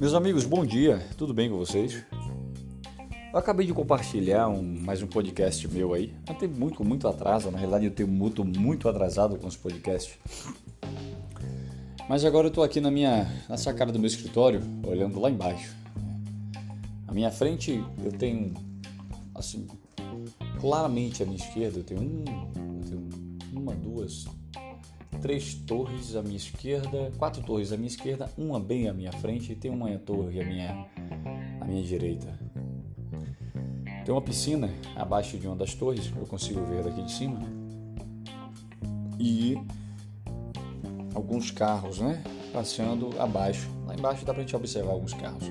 Meus amigos, bom dia, tudo bem com vocês? Eu acabei de compartilhar um, mais um podcast meu aí. Eu tenho muito, muito atraso, na realidade eu tenho muito, muito atrasado com os podcasts. Mas agora eu estou aqui na minha na sacada do meu escritório, olhando lá embaixo. À minha frente eu tenho assim, claramente à minha esquerda eu tenho, um, eu tenho uma, duas, três torres à minha esquerda, quatro torres à minha esquerda, uma bem à minha frente e tem uma torre à minha, à minha direita. Tem uma piscina abaixo de uma das torres, eu consigo ver daqui de cima. E alguns carros, né? Passeando abaixo. Lá embaixo dá pra gente observar alguns carros.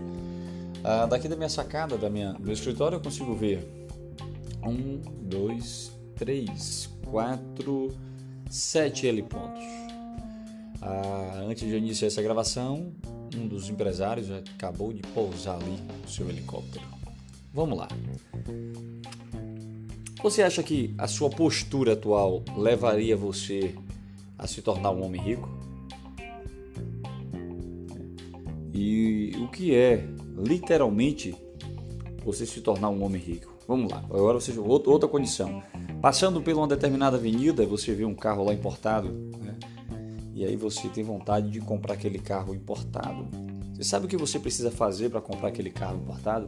Ah, daqui da minha sacada, da minha, do meu escritório, eu consigo ver um, dois, três, quatro, sete helipontos. Ah, antes de iniciar essa gravação, um dos empresários acabou de pousar ali o seu helicóptero. Vamos lá. Você acha que a sua postura atual levaria você a se tornar um homem rico? E o que é literalmente você se tornar um homem rico? Vamos lá, agora você outra condição. Passando por uma determinada avenida, você vê um carro lá importado, né? e aí você tem vontade de comprar aquele carro importado. Você sabe o que você precisa fazer para comprar aquele carro importado?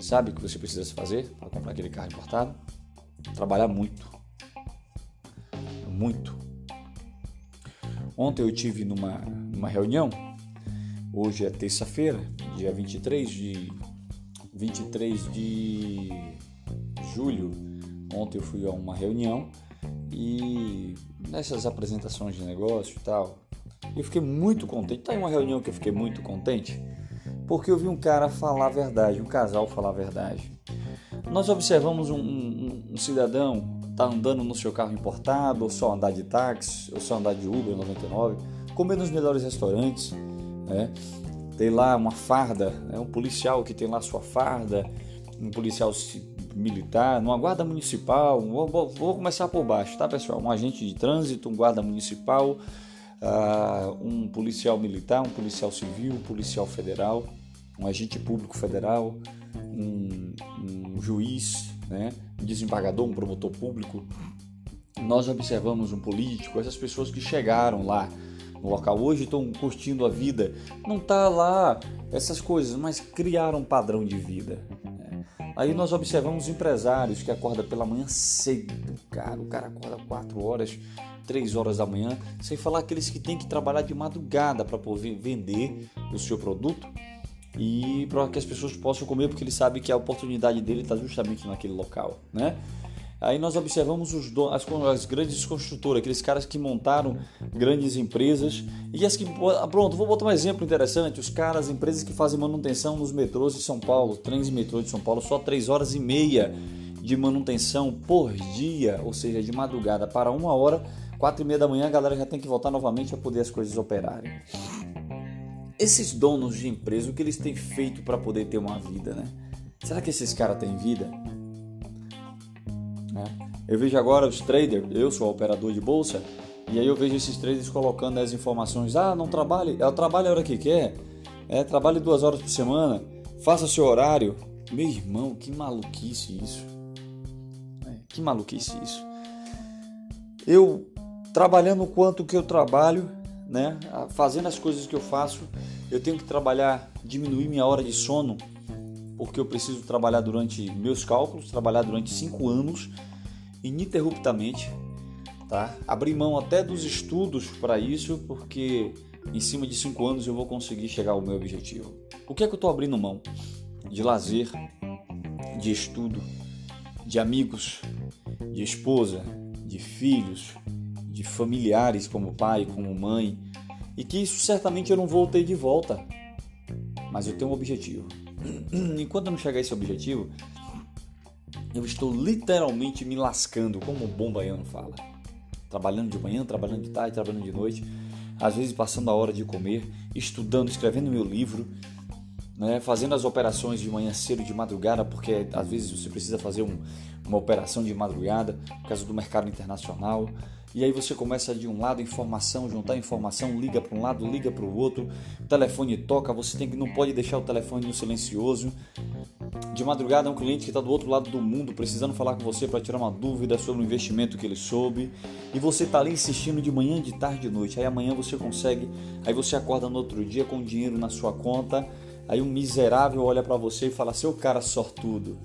Sabe o que você precisa fazer para comprar aquele carro importado? Trabalhar muito. Muito. Ontem eu tive numa, numa reunião, hoje é terça-feira, dia 23 de 23 de julho. Ontem eu fui a uma reunião e nessas apresentações de negócio e tal, eu fiquei muito contente. Tá em uma reunião que eu fiquei muito contente, porque eu vi um cara falar a verdade, um casal falar a verdade. Nós observamos um, um, um cidadão tá andando no seu carro importado, ou só andar de táxi, ou só andar de Uber 99, comer nos melhores restaurantes, né? Tem lá uma farda, é um policial que tem lá sua farda, um policial militar, numa guarda municipal, vou, vou começar por baixo, tá pessoal? Um agente de trânsito, um guarda municipal, uh, um policial militar, um policial civil, um policial federal, um agente público federal, um, um juiz, né? um desembargador, um promotor público. Nós observamos um político, essas pessoas que chegaram lá no local hoje estão curtindo a vida, não tá lá essas coisas, mas criaram um padrão de vida. Né? Aí nós observamos empresários que acordam pela manhã cedo, cara, o cara acorda 4 horas, 3 horas da manhã, sem falar aqueles que têm que trabalhar de madrugada para poder vender o seu produto e para que as pessoas possam comer, porque ele sabe que a oportunidade dele está justamente naquele local, né? Aí nós observamos os as, as, grandes construtoras, aqueles caras que montaram grandes empresas e as que pronto, vou botar um exemplo interessante, os caras, empresas que fazem manutenção nos metrôs de São Paulo, trens e de São Paulo, só 3 horas e meia de manutenção por dia, ou seja, de madrugada para uma hora, quatro e meia da manhã a galera já tem que voltar novamente para poder as coisas operarem esses donos de empresa, o que eles têm feito para poder ter uma vida, né? Será que esses caras têm vida? Eu vejo agora os traders, eu sou operador de bolsa, e aí eu vejo esses traders colocando as informações, ah, não trabalhe, é trabalho a hora que quer, é, trabalhe duas horas por semana, faça seu horário. Meu irmão, que maluquice isso. É, que maluquice isso. Eu, trabalhando o quanto que eu trabalho, né? Fazendo as coisas que eu faço, eu tenho que trabalhar, diminuir minha hora de sono, porque eu preciso trabalhar durante meus cálculos, trabalhar durante cinco anos ininterruptamente, tá? Abrir mão até dos estudos para isso, porque em cima de cinco anos eu vou conseguir chegar ao meu objetivo. O que é que eu estou abrindo mão? De lazer, de estudo, de amigos, de esposa, de filhos, de familiares como pai, como mãe, e que isso certamente eu não vou ter de volta. Mas eu tenho um objetivo. Enquanto eu não chegar a esse objetivo, eu estou literalmente me lascando, como o bom baiano fala. Trabalhando de manhã, trabalhando de tarde, trabalhando de noite, às vezes passando a hora de comer, estudando, escrevendo meu livro, né, fazendo as operações de manhã cedo, de madrugada, porque às vezes você precisa fazer um, uma operação de madrugada por causa do mercado internacional. E aí você começa de um lado informação, juntar informação, liga para um lado, liga para o outro, o telefone toca, você tem que não pode deixar o telefone no silencioso. De madrugada, um cliente que está do outro lado do mundo precisando falar com você para tirar uma dúvida sobre o investimento que ele soube. E você está ali insistindo de manhã, de tarde, de noite. Aí amanhã você consegue, aí você acorda no outro dia com dinheiro na sua conta. Aí um miserável olha para você e fala: Seu cara sortudo.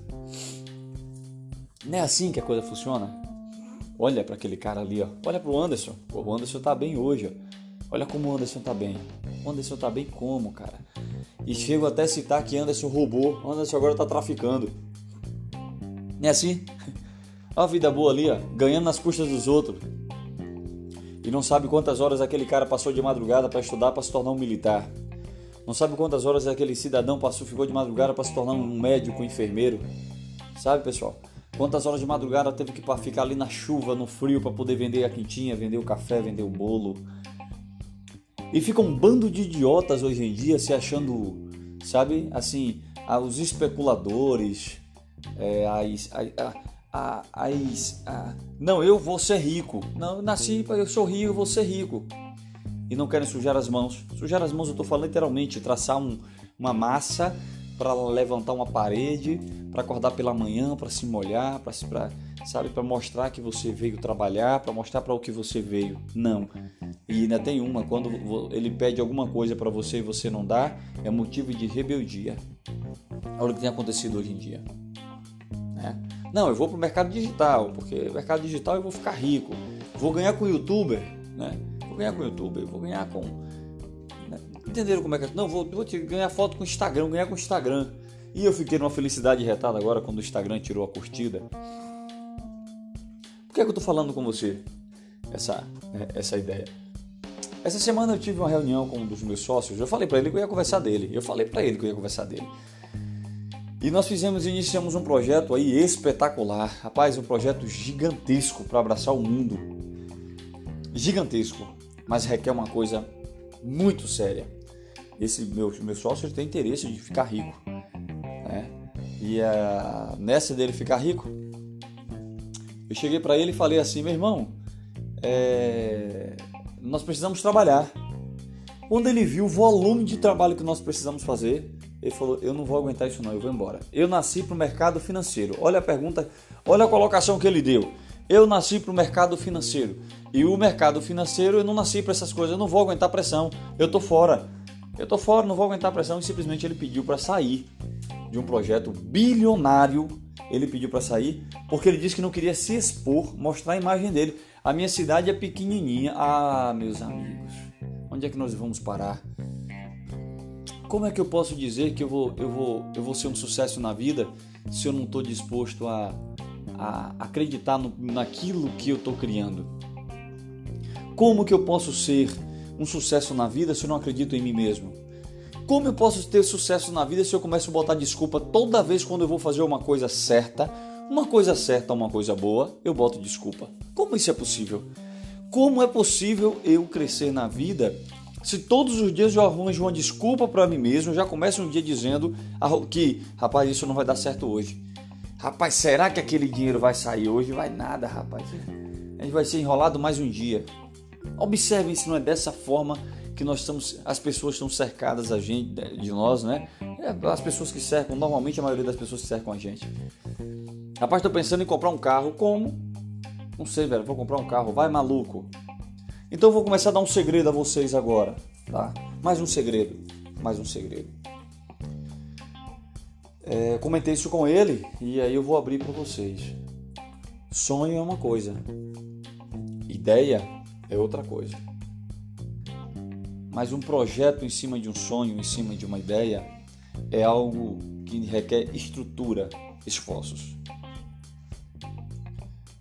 Não é assim que a coisa funciona? Olha para aquele cara ali, ó. Olha para o Anderson. Pô, o Anderson tá bem hoje, ó. Olha como o Anderson tá bem. O Anderson tá bem como, cara? E chego até a citar que Anderson roubou. Anderson agora tá traficando. Não é assim? Olha a vida boa ali, ó. Ganhando nas custas dos outros. E não sabe quantas horas aquele cara passou de madrugada para estudar para se tornar um militar. Não sabe quantas horas aquele cidadão passou, ficou de madrugada para se tornar um médico, um enfermeiro. Sabe, pessoal? Quantas horas de madrugada teve que ficar ali na chuva, no frio, para poder vender a quentinha, vender o café, vender o bolo. E fica um bando de idiotas hoje em dia se achando, sabe, assim, os especuladores, é, as, as, não, eu vou ser rico. Não, eu nasci, eu sou rico, eu vou ser rico. E não querem sujar as mãos. Sujar as mãos, eu estou falando literalmente, traçar um, uma massa para levantar uma parede, para acordar pela manhã, para se molhar, para sabe, para mostrar que você veio trabalhar, para mostrar para o que você veio. Não. E ainda tem uma, quando ele pede alguma coisa para você e você não dá, é motivo de rebeldia. Olha o que tem acontecido hoje em dia. Né? Não, eu vou para o mercado digital, porque mercado digital eu vou ficar rico. Vou ganhar com o youtuber, né? Vou ganhar com o youtuber, vou ganhar com Entenderam como é que é? Não, vou, vou te ganhar foto com o Instagram, ganhar com o Instagram. E eu fiquei numa felicidade retada agora quando o Instagram tirou a curtida. Por que, é que eu tô falando com você essa, né, essa ideia? Essa semana eu tive uma reunião com um dos meus sócios. Eu falei para ele que eu ia conversar dele. Eu falei para ele que eu ia conversar dele. E nós fizemos, iniciamos um projeto aí espetacular. Rapaz, um projeto gigantesco para abraçar o mundo. Gigantesco, mas requer uma coisa muito séria esse meu, meu sócio tem interesse de ficar rico. Né? E a, nessa dele ficar rico, eu cheguei para ele e falei assim: meu irmão, é, nós precisamos trabalhar. Quando ele viu o volume de trabalho que nós precisamos fazer, ele falou: Eu não vou aguentar isso, não, eu vou embora. Eu nasci para o mercado financeiro. Olha a pergunta, olha a colocação que ele deu. Eu nasci para o mercado financeiro. E o mercado financeiro, eu não nasci para essas coisas, eu não vou aguentar pressão, eu tô fora. Eu tô fora, não vou aguentar pressão e simplesmente ele pediu para sair de um projeto bilionário. Ele pediu para sair porque ele disse que não queria se expor, mostrar a imagem dele. A minha cidade é pequenininha. Ah, meus amigos, onde é que nós vamos parar? Como é que eu posso dizer que eu vou, eu vou, eu vou ser um sucesso na vida se eu não estou disposto a, a acreditar no, naquilo que eu estou criando? Como que eu posso ser um sucesso na vida se eu não acredito em mim mesmo? Como eu posso ter sucesso na vida se eu começo a botar desculpa toda vez quando eu vou fazer uma coisa certa? Uma coisa certa, uma coisa boa, eu boto desculpa. Como isso é possível? Como é possível eu crescer na vida se todos os dias eu arranjo uma desculpa para mim mesmo, já começo um dia dizendo que, rapaz, isso não vai dar certo hoje. Rapaz, será que aquele dinheiro vai sair hoje? Vai nada, rapaz. A gente vai ser enrolado mais um dia. Observem se não é dessa forma que nós estamos, as pessoas estão cercadas a gente, de nós, né? É, as pessoas que cercam, normalmente a maioria das pessoas que cercam a gente. Rapaz, estou pensando em comprar um carro, como? Não sei, velho, vou comprar um carro, vai maluco. Então eu vou começar a dar um segredo a vocês agora, tá? Mais um segredo, mais um segredo. É, comentei isso com ele e aí eu vou abrir para vocês. Sonho é uma coisa, ideia é outra coisa. Mas um projeto em cima de um sonho, em cima de uma ideia, é algo que requer estrutura, esforços.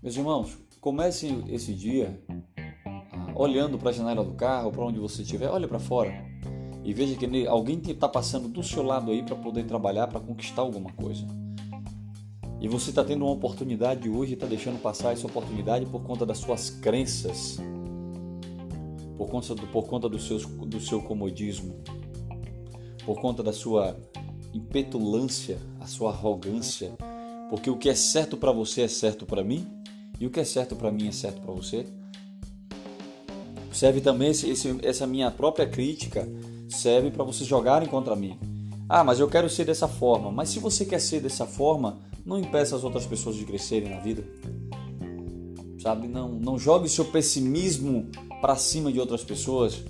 Meus irmãos, comece esse dia ah, olhando para a janela do carro, para onde você estiver, olhe para fora e veja que alguém está passando do seu lado aí para poder trabalhar, para conquistar alguma coisa. E você está tendo uma oportunidade hoje e está deixando passar essa oportunidade por conta das suas crenças por conta do, por conta do, seus, do seu comodismo. por conta da sua impetulância, a sua arrogância, porque o que é certo para você é certo para mim e o que é certo para mim é certo para você. Serve também esse, esse, essa minha própria crítica serve para vocês jogarem contra mim. Ah, mas eu quero ser dessa forma. Mas se você quer ser dessa forma, não impeça as outras pessoas de crescerem na vida. Sabe? Não, não jogue seu pessimismo para cima de outras pessoas.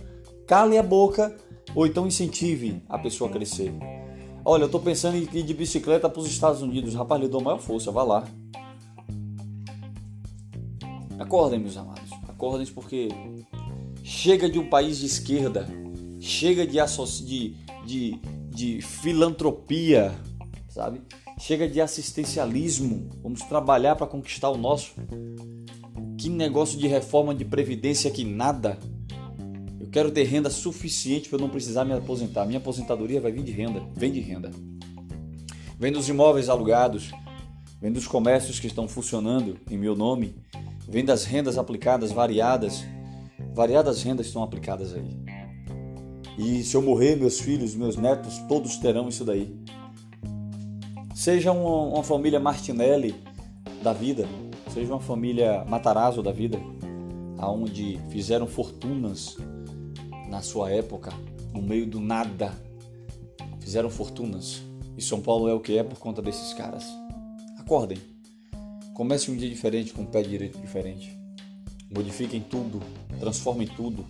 Cale a boca ou então incentive a pessoa a crescer. Olha, eu estou pensando em ir de bicicleta para os Estados Unidos. Rapaz, lhe dou maior força, vá lá. Acordem, meus amados. Acordem porque chega de um país de esquerda, chega de, de, de, de filantropia, sabe? Chega de assistencialismo. Vamos trabalhar para conquistar o nosso. Que negócio de reforma de previdência que nada. Eu quero ter renda suficiente para eu não precisar me aposentar. Minha aposentadoria vai vir de renda, vem de renda. Vem dos imóveis alugados, vem dos comércios que estão funcionando em meu nome, vem das rendas aplicadas variadas. Variadas rendas estão aplicadas aí. E se eu morrer, meus filhos, meus netos, todos terão isso daí. Seja uma, uma família Martinelli da vida, seja uma família Matarazzo da vida, aonde fizeram fortunas na sua época, no meio do nada, fizeram fortunas. E São Paulo é o que é por conta desses caras. Acordem. Comece um dia diferente com o pé direito diferente. Modifiquem tudo, transformem tudo.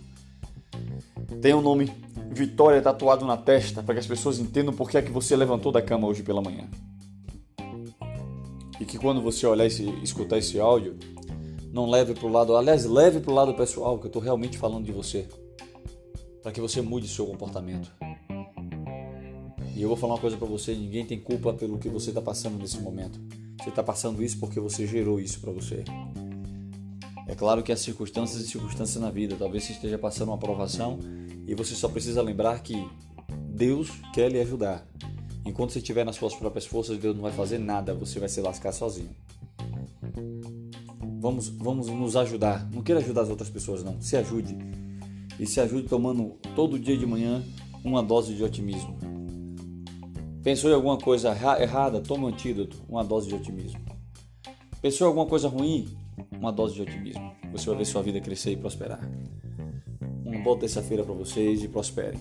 Tenha o um nome Vitória tatuado na testa para que as pessoas entendam por que é que você levantou da cama hoje pela manhã e que quando você olhar e escutar esse áudio, não leve para o lado, aliás, leve para o lado pessoal, que eu estou realmente falando de você, para que você mude seu comportamento. E eu vou falar uma coisa para você: ninguém tem culpa pelo que você está passando nesse momento. Você está passando isso porque você gerou isso para você. É claro que há circunstâncias e circunstâncias na vida. Talvez você esteja passando uma aprovação e você só precisa lembrar que Deus quer lhe ajudar. Enquanto você estiver nas suas próprias forças, Deus não vai fazer nada, você vai se lascar sozinho. Vamos, vamos nos ajudar. Não queira ajudar as outras pessoas, não. Se ajude. E se ajude tomando todo dia de manhã uma dose de otimismo. Pensou em alguma coisa errada? Tome um antídoto, uma dose de otimismo. Pensou em alguma coisa ruim? Uma dose de otimismo. Você vai ver sua vida crescer e prosperar. Uma boa terça-feira para vocês e prosperem.